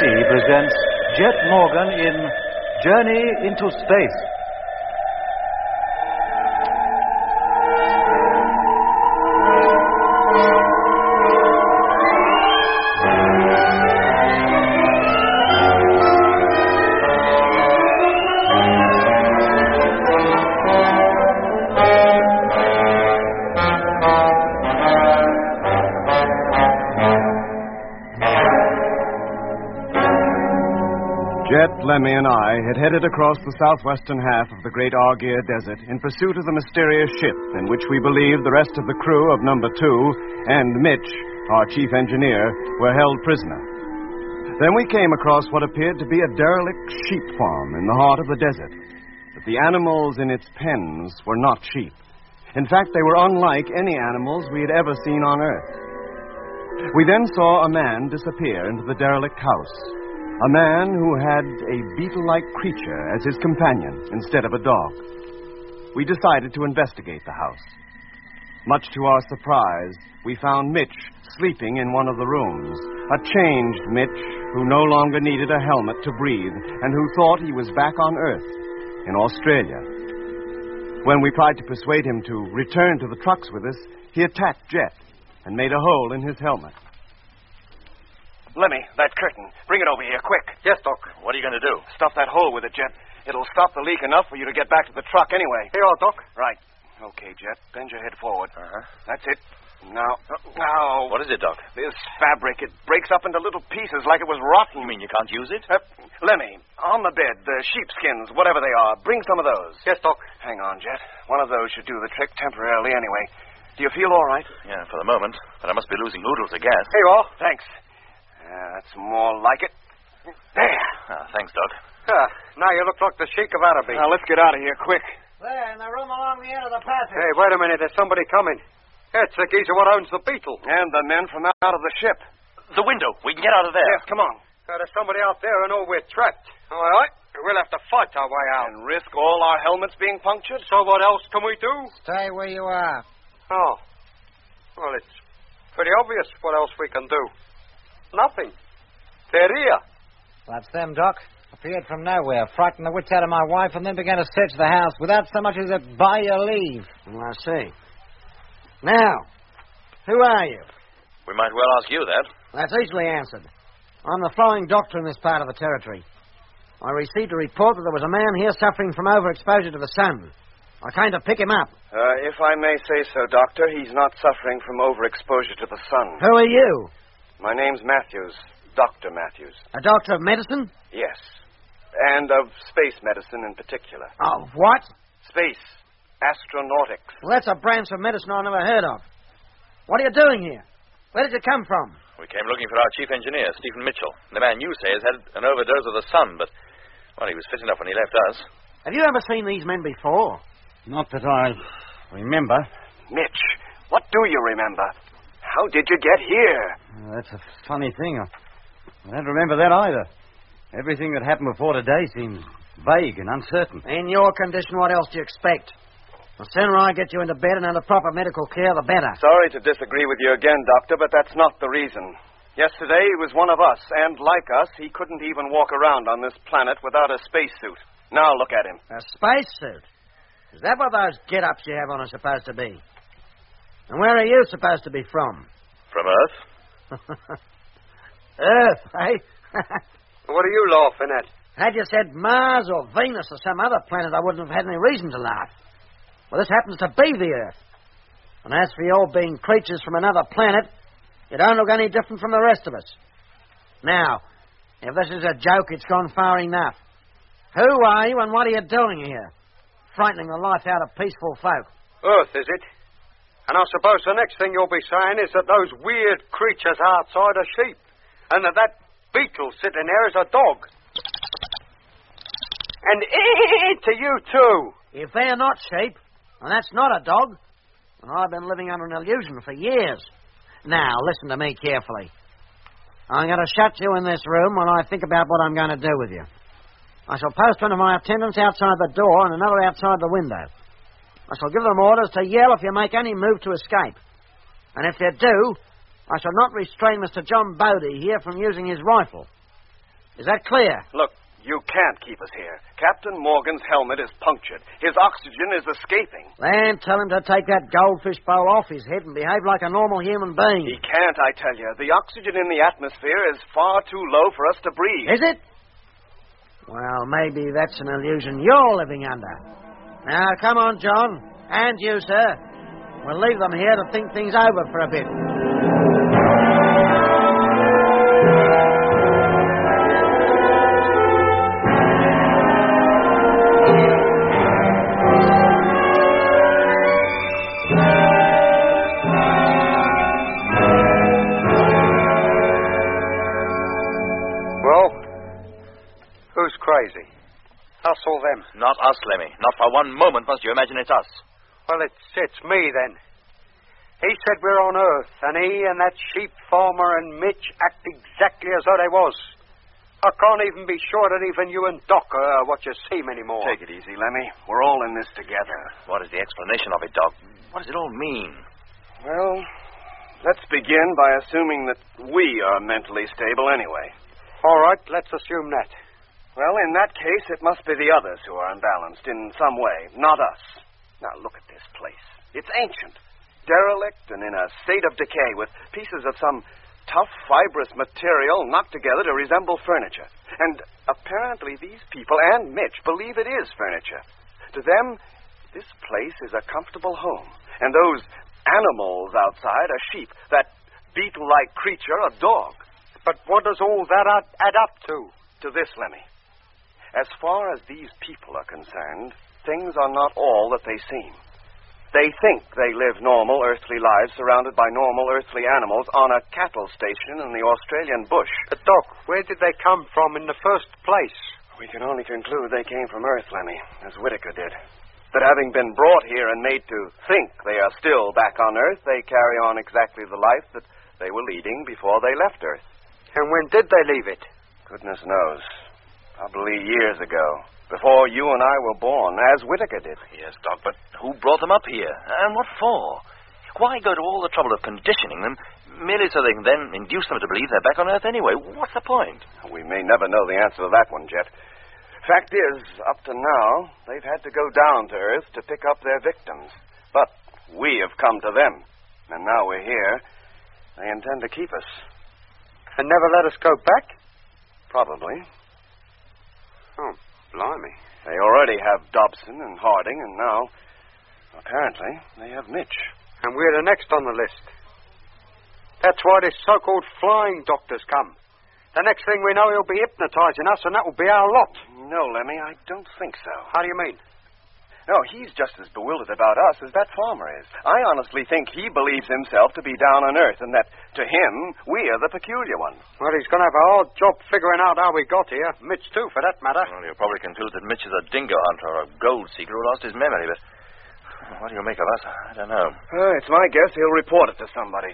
Presents Jet Morgan in Journey into Space. Lemmy, and I had headed across the southwestern half of the great Argyre Desert in pursuit of the mysterious ship in which we believed the rest of the crew of number two and Mitch, our chief engineer, were held prisoner. Then we came across what appeared to be a derelict sheep farm in the heart of the desert. But the animals in its pens were not sheep. In fact, they were unlike any animals we had ever seen on Earth. We then saw a man disappear into the derelict house. A man who had a beetle like creature as his companion instead of a dog. We decided to investigate the house. Much to our surprise, we found Mitch sleeping in one of the rooms. A changed Mitch who no longer needed a helmet to breathe and who thought he was back on Earth in Australia. When we tried to persuade him to return to the trucks with us, he attacked Jet and made a hole in his helmet. Lemmy, that curtain. Bring it over here, quick. Yes, Doc. What are you going to do? Stuff that hole with it, Jet. It'll stop the leak enough for you to get back to the truck anyway. Here are, Doc. Right. Okay, Jet. Bend your head forward. Uh-huh. That's it. Now, now. What is it, Doc? This fabric, it breaks up into little pieces like it was rotten. You mean you can't use it? Uh, Lemmy, on the bed, the sheepskins, whatever they are, bring some of those. Yes, Doc. Hang on, Jet. One of those should do the trick temporarily anyway. Do you feel all right? Yeah, for the moment. But I must be losing oodles of gas. Here you are. Thanks. Yeah, that's more like it. There. Ah, thanks, Doc. Ah, now you look like the Sheik of Araby. Now, let's get out of here quick. There, in the room along the end of the passage. Hey, wait a minute. There's somebody coming. It's the geezer what owns the Beetle. And the men from out of the ship. The window. We can get out of there. Yes, come on. Uh, there's somebody out there and know we're trapped. All right. We'll have to fight our way out. And risk all our helmets being punctured? So what else can we do? Stay where you are. Oh. Well, it's pretty obvious what else we can do. Nothing. They're here. That's them, Doc. Appeared from nowhere, frightened the wits out of my wife, and then began to search the house without so much as a by your leave. I see. Now, who are you? We might well ask you that. That's easily answered. I'm the flowing doctor in this part of the territory. I received a report that there was a man here suffering from overexposure to the sun. I came to pick him up. Uh, if I may say so, Doctor, he's not suffering from overexposure to the sun. Who are you? My name's Matthews. Dr. Matthews. A doctor of medicine? Yes. And of space medicine in particular. Of what? Space. Astronautics. Well, that's a branch of medicine I never heard of. What are you doing here? Where did you come from? We came looking for our chief engineer, Stephen Mitchell. The man you say has had an overdose of the sun, but, well, he was fit enough when he left us. Have you ever seen these men before? Not that I remember. Mitch, what do you remember? How did you get here? Uh, that's a funny thing. I, I don't remember that either. Everything that happened before today seems vague and uncertain. In your condition, what else do you expect? The sooner I get you into bed and under proper medical care, the better. Sorry to disagree with you again, Doctor, but that's not the reason. Yesterday, he was one of us, and like us, he couldn't even walk around on this planet without a spacesuit. Now look at him. A spacesuit? Is that what those get-ups you have on are supposed to be? And where are you supposed to be from? From Earth? Earth, eh? What are you laughing at? Had you said Mars or Venus or some other planet, I wouldn't have had any reason to laugh. Well, this happens to be the Earth. And as for your being creatures from another planet, you don't look any different from the rest of us. Now, if this is a joke, it's gone far enough. Who are you and what are you doing here? Frightening the life out of peaceful folk. Earth, is it? And I suppose the next thing you'll be saying is that those weird creatures outside are sheep, and that that beetle sitting there is a dog. And to you, too. If they're not sheep, and that's not a dog, then I've been living under an illusion for years. Now, listen to me carefully. I'm going to shut you in this room while I think about what I'm going to do with you. I shall post one of my attendants outside the door and another outside the window. I shall give them orders to yell if you make any move to escape. And if you do, I shall not restrain Mr. John Bodie here from using his rifle. Is that clear? Look, you can't keep us here. Captain Morgan's helmet is punctured. His oxygen is escaping. Then tell him to take that goldfish bowl off his head and behave like a normal human being. He can't, I tell you. The oxygen in the atmosphere is far too low for us to breathe. Is it? Well, maybe that's an illusion you're living under. Now, come on, John. And you, sir. We'll leave them here to think things over for a bit. One moment must you imagine it's us. Well, it's, it's me then. He said we're on Earth, and he and that sheep farmer and Mitch act exactly as though they was. I can't even be sure that even you and Doc are what you seem anymore. Take it easy, Lemmy. We're all in this together. What is the explanation of it, Doc? What does it all mean? Well, let's begin by assuming that we are mentally stable anyway. All right, let's assume that. Well, in that case, it must be the others who are unbalanced in some way, not us. Now, look at this place. It's ancient, derelict, and in a state of decay, with pieces of some tough, fibrous material knocked together to resemble furniture. And apparently, these people and Mitch believe it is furniture. To them, this place is a comfortable home. And those animals outside are sheep. That beetle like creature, a dog. But what does all that add, up to? To this, Lemmy. As far as these people are concerned, things are not all that they seem. They think they live normal earthly lives surrounded by normal earthly animals on a cattle station in the Australian bush. But, Doc, where did they come from in the first place? We can only conclude they came from Earth, Lemmy, as Whitaker did. That having been brought here and made to think they are still back on Earth, they carry on exactly the life that they were leading before they left Earth. And when did they leave it? Goodness knows. Probably years ago. Before you and I were born, as Whitaker did. Yes, Doc, but who brought them up here? And what for? Why go to all the trouble of conditioning them merely so they can then induce them to believe they're back on Earth anyway? What's the point? We may never know the answer to that one, Jet. Fact is, up to now, they've had to go down to Earth to pick up their victims. But we have come to them. And now we're here. They intend to keep us. And never let us go back? Probably. Oh, blimey. They already have Dobson and Harding, and now, apparently, they have Mitch. And we're the next on the list. That's why this so called flying doctor's come. The next thing we know, he'll be hypnotizing us, and that will be our lot. No, Lemmy, I don't think so. How do you mean? No, he's just as bewildered about us as that farmer is. I honestly think he believes himself to be down on Earth, and that, to him, we are the peculiar ones. Well, he's going to have a hard job figuring out how we got here. Mitch, too, for that matter. Well, you'll probably conclude that Mitch is a dingo hunter or a gold seeker who lost his memory, but what do you make of us? I don't know. Uh, it's my guess he'll report it to somebody.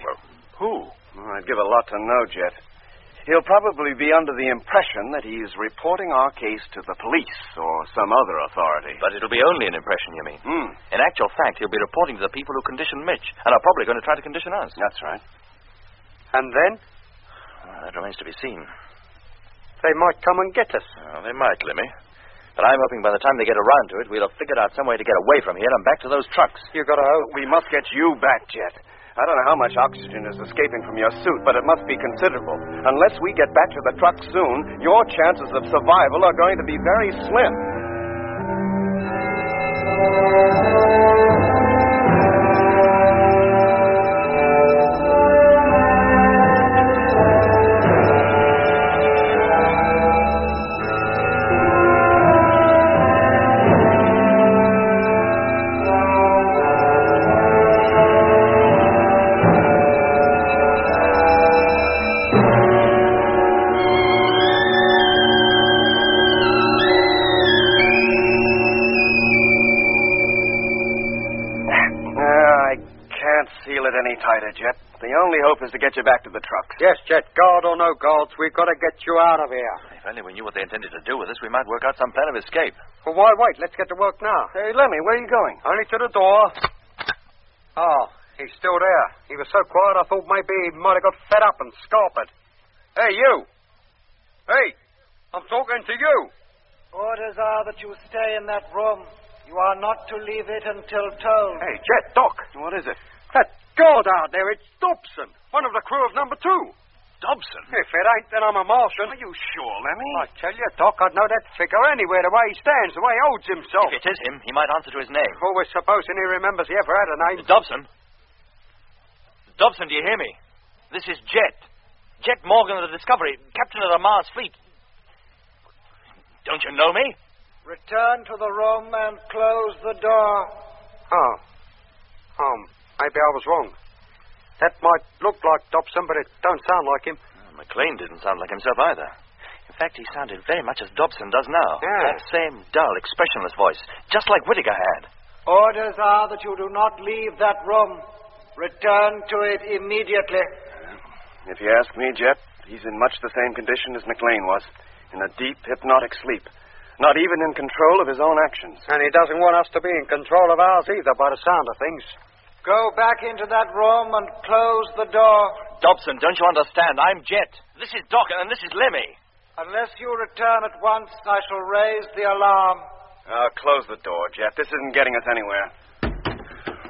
Who? Well, I'd give a lot to know, Jet. He'll probably be under the impression that he's reporting our case to the police or some other authority. But it'll be only an impression, you mean? Hmm, In actual fact, he'll be reporting to the people who conditioned Mitch, and are probably going to try to condition us. that's right. And then Well, that remains to be seen. they might come and get us. Well, they might, Lemmy. But I'm hoping by the time they get around to it, we'll have figured out some way to get away from here and back to those trucks. You got to hope. We must get you back, Jet. I don't know how much oxygen is escaping from your suit, but it must be considerable. Unless we get back to the truck soon, your chances of survival are going to be very slim. Get you back to the truck. Yes, Jet, guard or no guards, we've got to get you out of here. If only we knew what they intended to do with us, we might work out some plan of escape. Well, why wait? Let's get to work now. Hey, Lemmy, where are you going? Only to the door. Oh, he's still there. He was so quiet I thought maybe he might have got fed up and scarpered. Hey, you! Hey! I'm talking to you. Orders are that you stay in that room. You are not to leave it until told. Hey, Jet, Doc. What is it? That guard out there, it's Dobson, one of the crew of number two. Dobson. If it ain't, then I'm a Martian. Are you sure, Lemmy? I tell you, Doc, I'd know that figure anywhere, the way he stands, the way he holds himself. If it is him, he might answer to his name. Oh, Always supposing he remembers he ever had a name. Dobson. Dobson, do you hear me? This is Jet. Jet Morgan of the Discovery, captain of the Mars fleet. Don't you know me? Return to the room and close the door. Oh. Oh, maybe I was wrong. That might look like Dobson, but it don't sound like him. McLean didn't sound like himself either. In fact, he sounded very much as Dobson does now. Yeah. That same dull, expressionless voice, just like Whittaker had. Orders are that you do not leave that room. Return to it immediately. If you ask me, Jet, he's in much the same condition as McLean was. In a deep, hypnotic sleep. Not even in control of his own actions. And he doesn't want us to be in control of ours either, by the sound of things. Go back into that room and close the door. Dobson, don't you understand? I'm Jet. This is Doc, and this is Lemmy. Unless you return at once, I shall raise the alarm. Uh, close the door, Jet. This isn't getting us anywhere.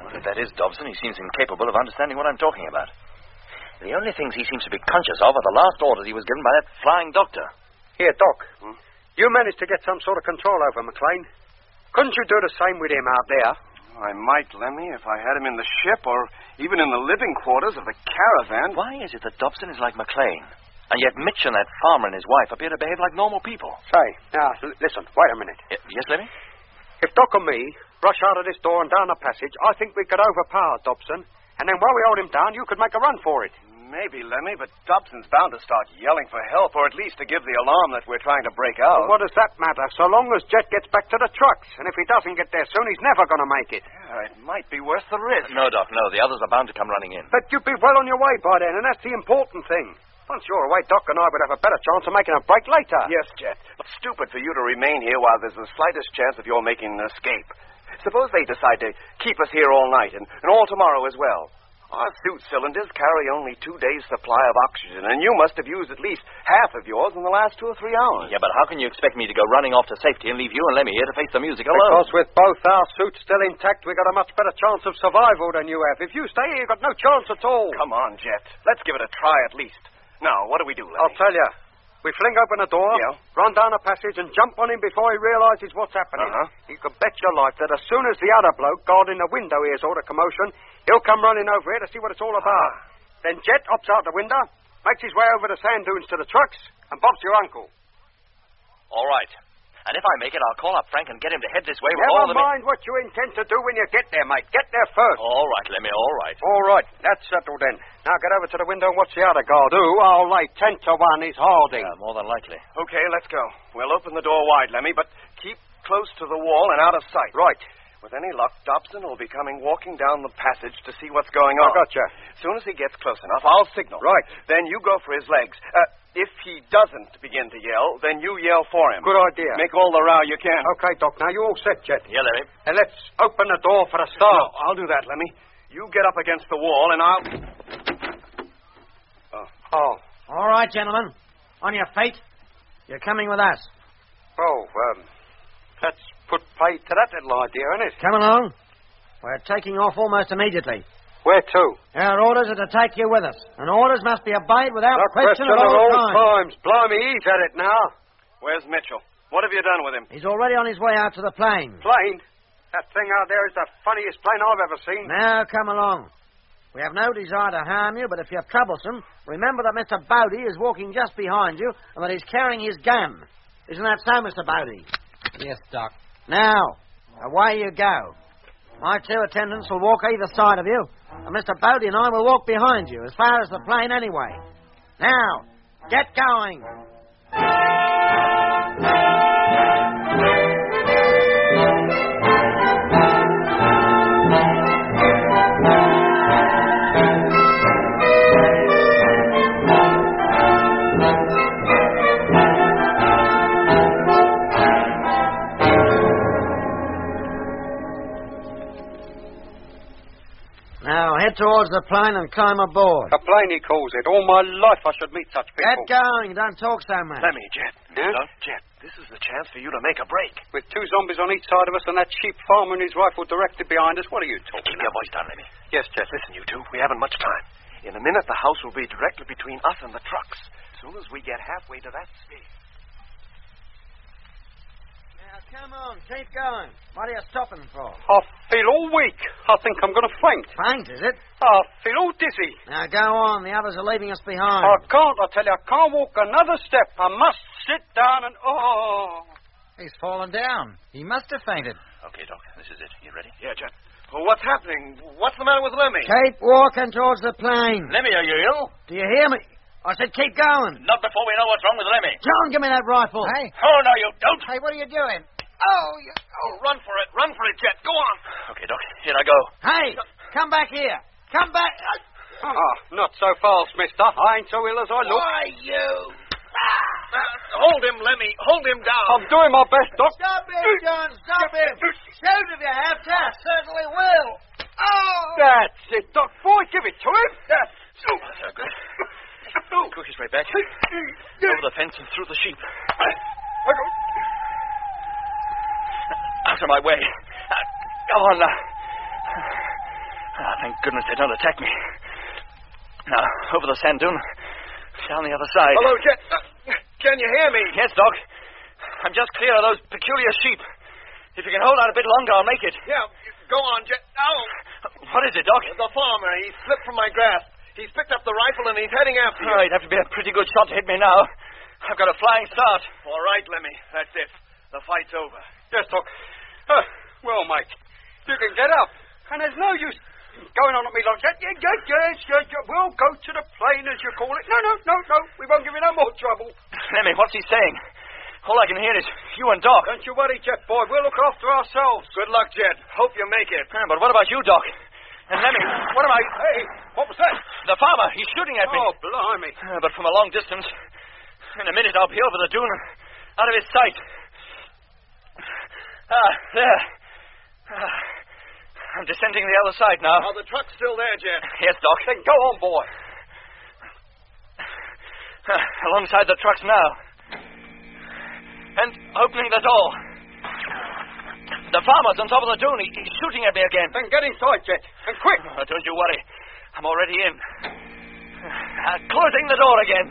Well, if that is Dobson, he seems incapable of understanding what I'm talking about. The only things he seems to be conscious of are the last orders he was given by that flying doctor. Here, Doc. You managed to get some sort of control over McLean. Couldn't you do the same with him out there? I might, Lemmy, if I had him in the ship or even in the living quarters of the caravan. Why is it that Dobson is like McLean, and yet Mitch and that farmer and his wife appear to behave like normal people? Say, now, l- listen, wait a minute. Y- yes, Lemmy? If Doc and me rush out of this door and down the passage, I think we could overpower Dobson. And then while we hold him down, you could make a run for it. Maybe, Lemmy, but Dobson's bound to start yelling for help, or at least to give the alarm that we're trying to break out. But what does that matter? So long as Jet gets back to the trucks. And if he doesn't get there soon, he's never going to make it. Yeah, it might be worth the risk. No, Doc, no. The others are bound to come running in. But you'd be well on your way by then, and that's the important thing. Once you're away, Doc and I would have a better chance of making a break later. Yes, Jet. But stupid for you to remain here while there's the slightest chance of your making an escape. Suppose they decide to keep us here all night and, and all tomorrow as well. Our suit cylinders carry only two days' supply of oxygen, and you must have used at least half of yours in the last two or three hours. Yeah, but how can you expect me to go running off to safety and leave you and Lemmy here to face the music alone? Because with both our suits still intact, we've got a much better chance of survival than you have. If you stay here, you got no chance at all. Come on, Jet. Let's give it a try at least. Now, what do we do, Lemmy? I'll tell you. We fling open a door, Yeah. run down a passage, and jump on him before he realizes what's happening. Uh-huh. You can bet your life that as soon as the other bloke guarding the window hears all the commotion, he'll come running over here to see what it's all about. Ah. Then Jet hops out the window, makes his way over the sand dunes to the trucks, and bobs your uncle. All right. And if I make it, I'll call up Frank and get him to head this way with all Never the men. mind what you intend to do when you get there, mate. Get there first. All right, Lemmy, all right. All right, that's settled then. Now get over to the window and watch the other guard, who, I'll lay ten to one, he's holding. Yeah, more than likely. Okay, let's go. We'll open the door wide, Lemmy, but keep close to the wall and out of sight. Right. With any luck, Dobson will be coming walking down the passage to see what's going I on. gotcha. As soon as he gets close enough, I'll signal. Right. Then you go for his legs. Uh, if he doesn't begin to yell, then you yell for him. Good idea. Make all the row you can. Okay, Doc, now you all set, Jet. Yeah, Lemmy. And let's open the door for the No. I'll do that, Lemmy. You get up against the wall, and I'll. Oh. All right, gentlemen. On your feet. You're coming with us. Oh, um, let's put pay to that little idea, isn't it? Come along. We're taking off almost immediately. Where to? Our orders are to take you with us, and orders must be obeyed without No question, question at at all all times. times. Blimey, he's at it now. Where's Mitchell? What have you done with him? He's already on his way out to the plane. Plane? That thing out there is the funniest plane I've ever seen. Now, come along. We have no desire to harm you, but if you're troublesome, remember that Mr. Bowdy is walking just behind you and that he's carrying his gun. Isn't that so, Mr. Bowdy? Yes, Doc. Now, away you go. My two attendants will walk either side of you, and Mr. Bowdy and I will walk behind you, as far as the plane anyway. Now, get going. Head towards the plane and climb aboard. A plane, he calls it. All my life I should meet such people. Get people. going. Don't talk so much. Lemmy, Jet. Yeah? Huh? Jet, this is the chance for you to make a break. With two zombies on each side of us and that sheep farmer and his rifle directed behind us, what are you talking Keep your voice down, Lemmy. Yes, Jet. Listen, you two, we haven't much time. In a minute, the house will be directly between us and the trucks. As soon as we get halfway to that sphere. Now, come on. Keep going. What are you stopping for? I feel all weak. I think I'm going to faint. Faint, is it? I feel all dizzy. Now, go on. The others are leaving us behind. I can't, I tell you, I can't walk another step. I must sit down and. Oh. He's fallen down. He must have fainted. Okay, Doc, this is it. You ready? Yeah, Jet. Well, what's happening? What's the matter with Lemmy? Keep walking towards the plane. Lemmy, are you ill? Do you hear me? I said keep going. Not before we know what's wrong with Lemmy. John, give me that rifle. Hey, Oh, no, you don't. hey, what are you doing? Oh, you, oh, run for it. Run for it, Jet. Go on. Okay, Doc, here I go. Hey, come back here. Come back. Ah, not so fast, mister. I ain't so ill as I look. Why, you? Uh, hold him, Lemmy. Hold him down. I'm doing my best, Doc. Stop him, John. Stop him. Shoot if you have to. I certainly will. Oh! That's it, Doc. Boy, give it to him. That's. So good. Quickest way back. Over the fence and through the sheep. Out of my way. Go on now. Thank goodness they don't attack me. Now, over the sand dune. Down the other side. Hello, Jet. Uh, can you hear me? Yes, Doc. I'm just clear of those peculiar sheep. If you can hold out a bit longer, I'll make it. Yeah, go on, Jet. Oh, What is it, Doc? the farmer. He slipped from my grasp. He's picked up the rifle and he's heading after you. Oh, he'd have to be a pretty good shot to hit me now. I've got a flying start. All right, Lemmy. That's it. The fight's over. Yes, Doc. Uh, well, mate, you can get up. And there's no use going on at me like that. Yeah, yeah, yes, yes, yes. We'll go to the plane, as you call it. No, no, no, no. We won't give you no more trouble. Lemmy, what's he saying? All I can hear is you and Doc. Don't you worry, Jet boy. We'll look after ourselves. Good luck, Jet. Hope you make it. Ah, But what about you, Doc? And Lemmy, what am I... Hey, what was that? The farmer, he's shooting at me. Oh, blimey. Ah, But from a long distance. In a minute, I'll be over the dune out of his sight. Ah, there. Ah, I'm descending the other side now. Are the truck's still there, Jet? Yes, Doc. Then go on, boy. Ah, Alongside the trucks now. And opening the door. The farmer's on top of the dune. He- He's shooting at me again. Then get inside, Jet. And quick. Oh, don't you worry. I'm already in. Uh, closing the door again.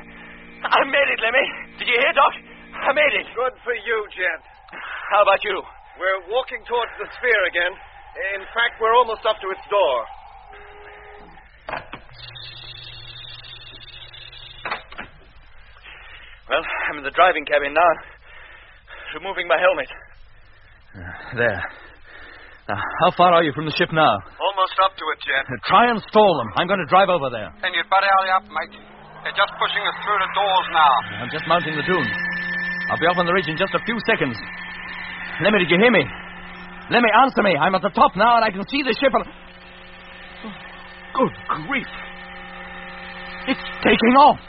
I made it, Lemmy. Did you hear, Doc? I made it. Good for you, Jet. How about you? We're walking towards the sphere again. In fact, we're almost up to its door. Well, I'm in the driving cabin now. Removing my helmet. There. Now, how far are you from the ship now? Almost up to it, Jet. Try and stall them. I'm going to drive over there. Then you'd better hurry up, mate. They're just pushing us through the doors now. I'm just mounting the dune. I'll be off on the ridge in just a few seconds. Lemmy, did you hear me? Lemmy, answer me. I'm at the top now and I can see the ship. And... Good grief. It's taking off.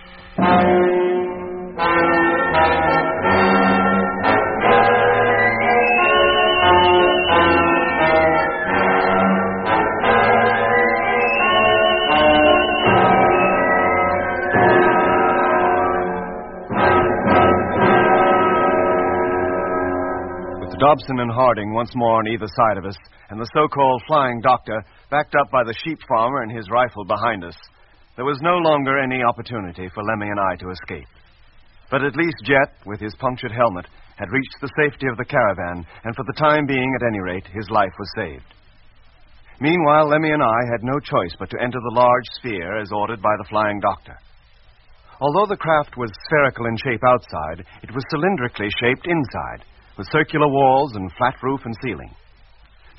Dobson and Harding once more on either side of us, and the so called flying doctor backed up by the sheep farmer and his rifle behind us, there was no longer any opportunity for Lemmy and I to escape. But at least Jet, with his punctured helmet, had reached the safety of the caravan, and for the time being, at any rate, his life was saved. Meanwhile, Lemmy and I had no choice but to enter the large sphere as ordered by the flying doctor. Although the craft was spherical in shape outside, it was cylindrically shaped inside, with circular walls and flat roof and ceiling.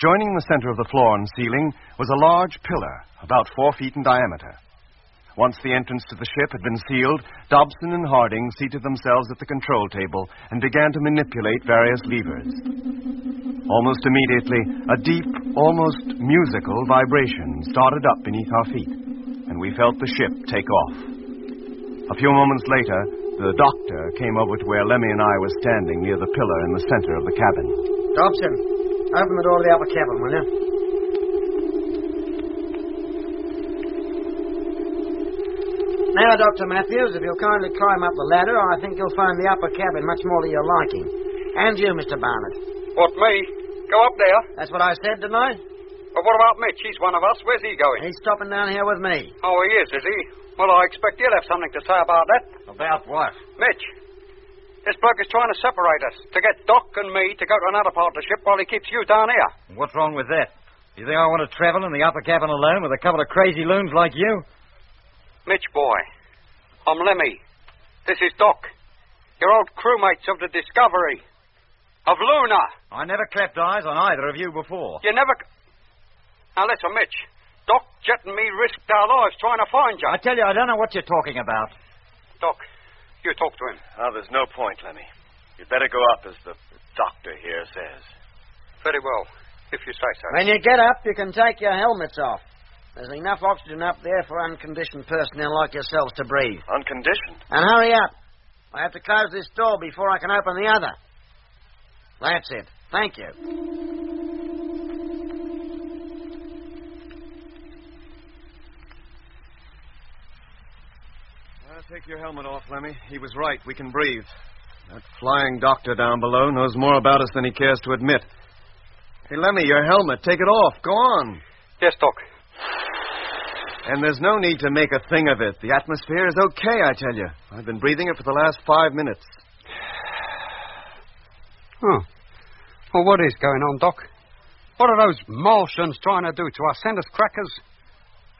Joining the center of the floor and ceiling was a large pillar, about four feet in diameter. Once the entrance to the ship had been sealed, Dobson and Harding seated themselves at the control table and began to manipulate various levers. Almost immediately, a deep, almost musical vibration started up beneath our feet, and we felt the ship take off. A few moments later, the doctor came over to where Lemmy and I were standing near the pillar in the center of the cabin. Dobson, open the door of the upper cabin, will you? Now, Dr. Matthews, if you'll kindly climb up the ladder, I think you'll find the upper cabin much more to your liking. And you, Mr. Barnett. What, me? Go up there. That's what I said, didn't I? But what about Mitch? He's one of us. Where's he going? He's stopping down here with me. Oh, he is, is he? Well, I expect you'll have something to say about that. About what? Mitch, this bloke is trying to separate us, to get Doc and me to go to another part of the ship while he keeps you down here. What's wrong with that? You think I want to travel in the upper cabin alone with a couple of crazy loons like you? Mitch, boy, I'm Lemmy. This is Doc, your old crewmates of the Discovery, of Luna. I never clapped eyes on either of you before. You never. Now listen, Mitch. Doc, Jet, and me risked our lives trying to find you. I tell you, I don't know what you're talking about. Doc, you talk to him. Oh, there's no point, Lemmy. You'd better go up as the doctor here says. Very well, if you say so. When you get up, you can take your helmets off. There's enough oxygen up there for unconditioned personnel like yourselves to breathe. Unconditioned. And hurry up. I have to close this door before I can open the other. That's it. Thank you. Take your helmet off, Lemmy. He was right. We can breathe. That flying doctor down below knows more about us than he cares to admit. Hey, Lemmy, your helmet. Take it off. Go on. Yes, Doc. And there's no need to make a thing of it. The atmosphere is okay, I tell you. I've been breathing it for the last five minutes. Oh. Well, what is going on, Doc? What are those Martians trying to do to us? Send us crackers?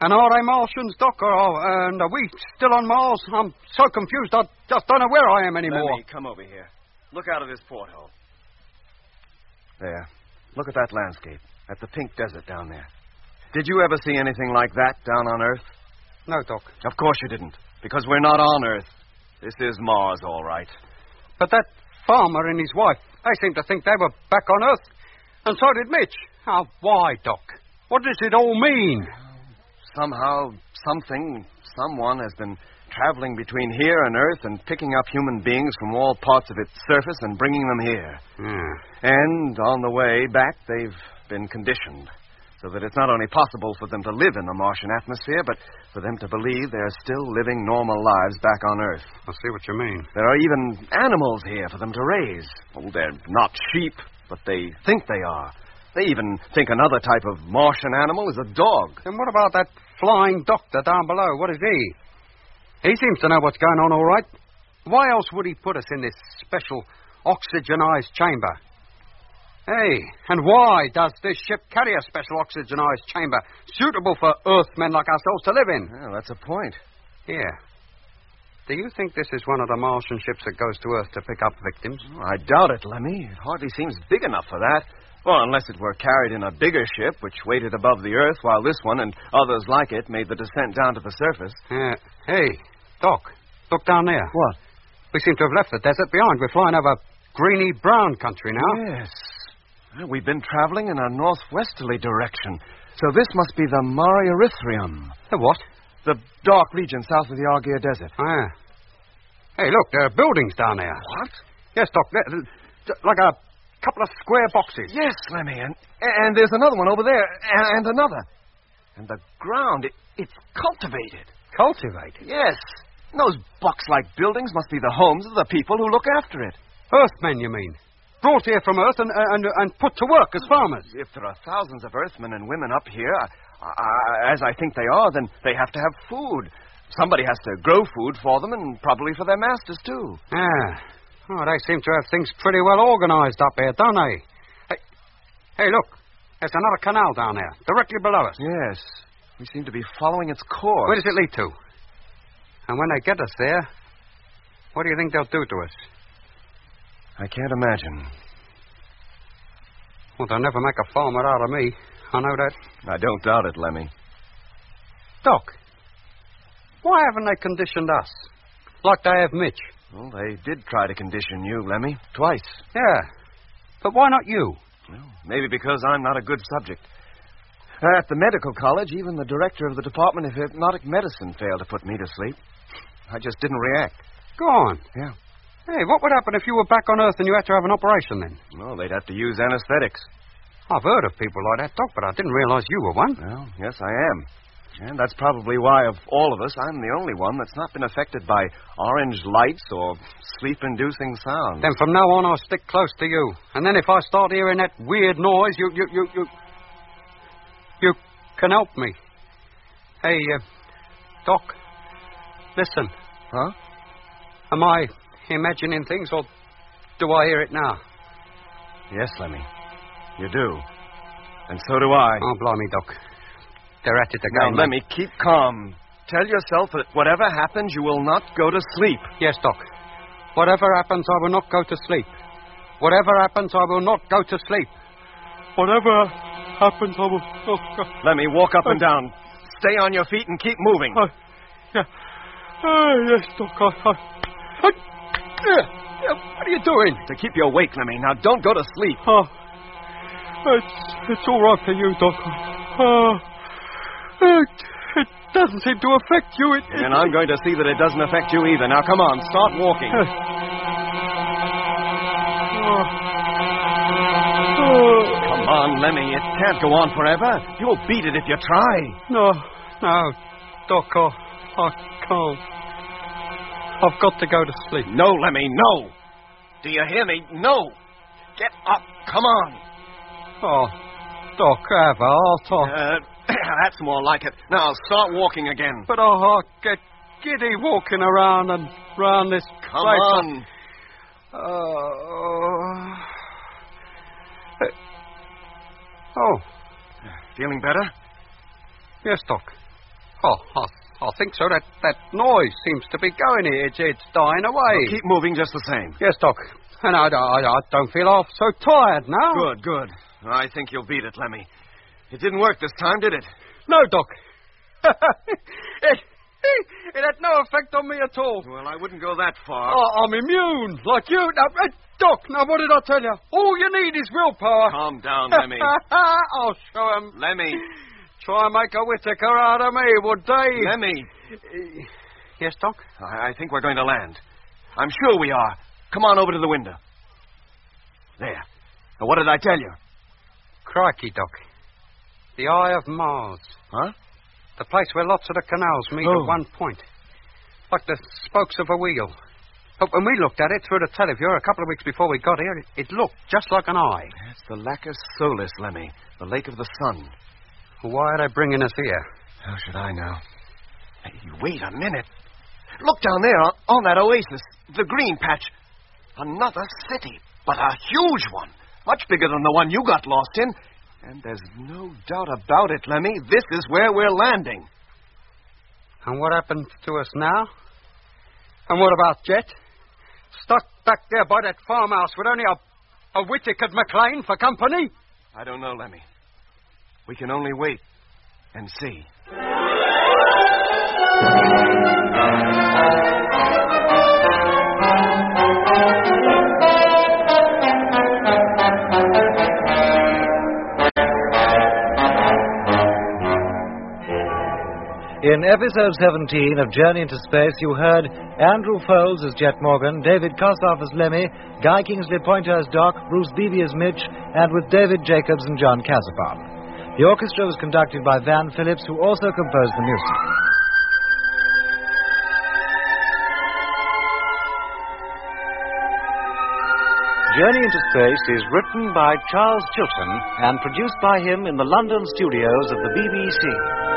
And are they Martians, Doc? Or, or, and are we still on Mars? I'm so confused, I just don't know where I am anymore. Lemmy, come over here. Look out of this porthole. There. Look at that landscape. At the pink desert down there. Did you ever see anything like that down on Earth? No, Doc. Of course you didn't. Because we're not on Earth. This is Mars, all right. But that farmer and his wife, they seem to think they were back on Earth. And so did Mitch. Now, why, Doc? What does it all mean? Somehow, something, someone has been traveling between here and Earth and picking up human beings from all parts of its surface and bringing them here. Hmm. And on the way back, they've been conditioned. So that it's not only possible for them to live in the Martian atmosphere, but for them to believe they're still living normal lives back on Earth. I see what you mean. There are even animals here for them to raise. Oh, they're not sheep, but they think they are. They even think another type of Martian animal is a dog. And what about that flying doctor down below? What is he? He seems to know what's going on, all right. Why else would he put us in this special oxygenized chamber? Hey, and why does this ship carry a special oxygenized chamber suitable for Earthmen like ourselves to live in? Well, that's a point. Here. Do you think this is one of the Martian ships that goes to Earth to pick up victims? Oh, I doubt it, Lemmy. It hardly seems big enough for that. Well, unless it were carried in a bigger ship, which waited above the Earth, while this one and others like it made the descent down to the surface. Uh, hey, Doc, look down there. What? We seem to have left the desert behind. We're flying over greeny brown country now. Yes. Well, we've been traveling in a northwesterly direction. So this must be the Mare Erythraeum. The what? The dark region south of the Argyre Desert. Ah. Hey, look, there are buildings down there. What? Yes, Doc, like a couple of square boxes. Yes, Lemmy, and, and there's another one over there, and, and another. And the ground, it, it's cultivated. Cultivated. Yes. And those box-like buildings must be the homes of the people who look after it. Earthmen, you mean? Brought here from Earth and, and, and put to work as farmers. If there are thousands of Earthmen and women up here, as I think they are, then they have to have food. Somebody has to grow food for them, and probably for their masters, too. Ah. Oh, they seem to have things pretty well organized up here, don't they? Hey, hey, look. There's another canal down there, directly below us. Yes. We seem to be following its course. Where does it lead to? And when they get us there, what do you think they'll do to us? I can't imagine. Well, they'll never make a farmer out of me. I know that. I don't doubt it, Lemmy. Doc, why haven't they conditioned us? Like they have Mitch. Well, they did try to condition you, Lemmy, twice. Yeah. But why not you? Well, maybe because I'm not a good subject. Uh, at the medical college, even the director of the Department of Hypnotic Medicine failed to put me to sleep. I just didn't react. Go on. Yeah. Hey, what would happen if you were back on Earth and you had to have an operation then? Well, they'd have to use anesthetics. I've heard of people like that, Doc, but I didn't realize you were one. Well, yes, I am. And that's probably why, of all of us, I'm the only one that's not been affected by orange lights or sleep inducing sounds. Then from now on, I'll stick close to you. And then if I start hearing that weird noise, you, you, you, you, you can help me. Hey, uh, Doc, listen. Huh? Am I imagining things, or do I hear it now? Yes, Lemmy. You do. And so do I. Oh, blimey, Doc. They're at it again. Now, again. Lemmy, keep calm. Tell yourself that whatever happens, you will not go to sleep. Yes, Doc. Whatever happens, I will not go to sleep. Whatever happens, I will not go to sleep. Whatever happens, I will not go. Lemmy, walk up and oh. down. Stay on your feet and keep moving. Oh, yeah. Oh, yes, Doc. I, I, I, yeah, yeah, what are you doing? To keep you awake, Lemmy. Now, don't go to sleep. Oh, it's, it's all right for you, Doc. Oh, it, it doesn't seem to affect you. It, And I'm going to see that it doesn't affect you either. Now, come on, start walking. Oh, Come on, Lemmy. It can't go on forever. You'll beat it if you try. no, no, Doc. I, I can't. I've got to go to sleep. No, Lemmy, no. Do you hear me? No. Get up. Come on. Oh, Doc, have? I'll talk. Uh, that's more like it. Now, start walking again. But I, I get giddy walking around and round this Come place. on. Uh, oh, Feeling better? yes, Doc. Oh, I, I think so. That that noise seems to be going here. It's, it's dying away. Well, keep moving just the same. Yes, Doc. And I, I, I don't feel half so tired now. Good, good. I think you'll beat it, Lemmy. It didn't work this time, did it? No, Doc. it, it had no effect on me at all. Well, I wouldn't go that far. Oh, I'm immune, like you. Now, uh, Doc, now what did I tell you? All you need is willpower. Calm down, Lemmy. I'll show 'em. Lemmy. Try and make a Whittaker out of me, would they? Lemmy. Yes, Doc? I, I think we're going to land. I'm sure we are. Come on over to the window. There. Now, what did I tell you? Crikey, Doc. The Eye of Mars. Huh? The place where lots of the canals meet Oh. at one point. Like the spokes of a wheel. But when we looked at it through the televiewer a couple of weeks before we got here, it, it looked just like an eye. That's the Lacus Solis, Lemmy. The Lake of the Sun. Why are they bringing us here? How should I know? Hey, wait a minute. Look down there on that oasis, the green patch. Another city, but a huge one. Much bigger than the one you got lost in. And there's no doubt about it, Lemmy. This is where we're landing. And what happened to us now? And what about Jet? Stuck back there by that farmhouse with only a, a Whittaker McLean for company? I don't know, Lemmy. We can only wait and see. In episode 17 of Journey into Space, you heard Andrew Faulds as Jet Morgan, David Kossoff as Lemmy, Guy Kingsley Poynter as Doc, Bruce Beeby as Mitch, and with David Jacobs and John Cazabon. The orchestra was conducted by Van Phillips, who also composed the music. Journey into Space is written by Charles Chilton and produced by him in the London studios of the BBC.